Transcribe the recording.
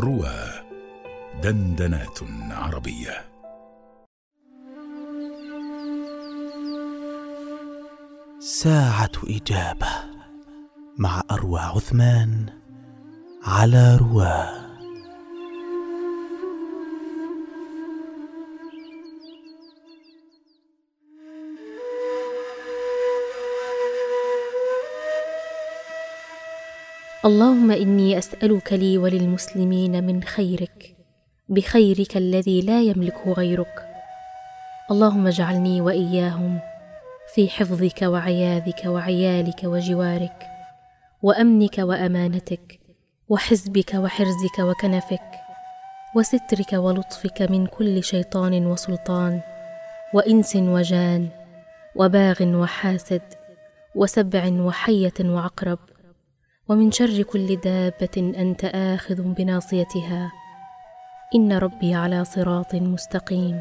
روى دندنات عربية. ساعة إجابة مع أروى عثمان على رواه اللهم إني أسألك لي وللمسلمين من خيرك بخيرك الذي لا يملكه غيرك. اللهم اجعلني وإياهم في حفظك وعياذك وعيالك وجوارك وأمنك وأمانتك وحزبك وحرزك وكنفك وسترك ولطفك من كل شيطان وسلطان وإنس وجان وباغ وحاسد وسبع وحية وعقرب. ومن شر كل دابة أنت آخذ بناصيتها. إن ربي على صراط مستقيم.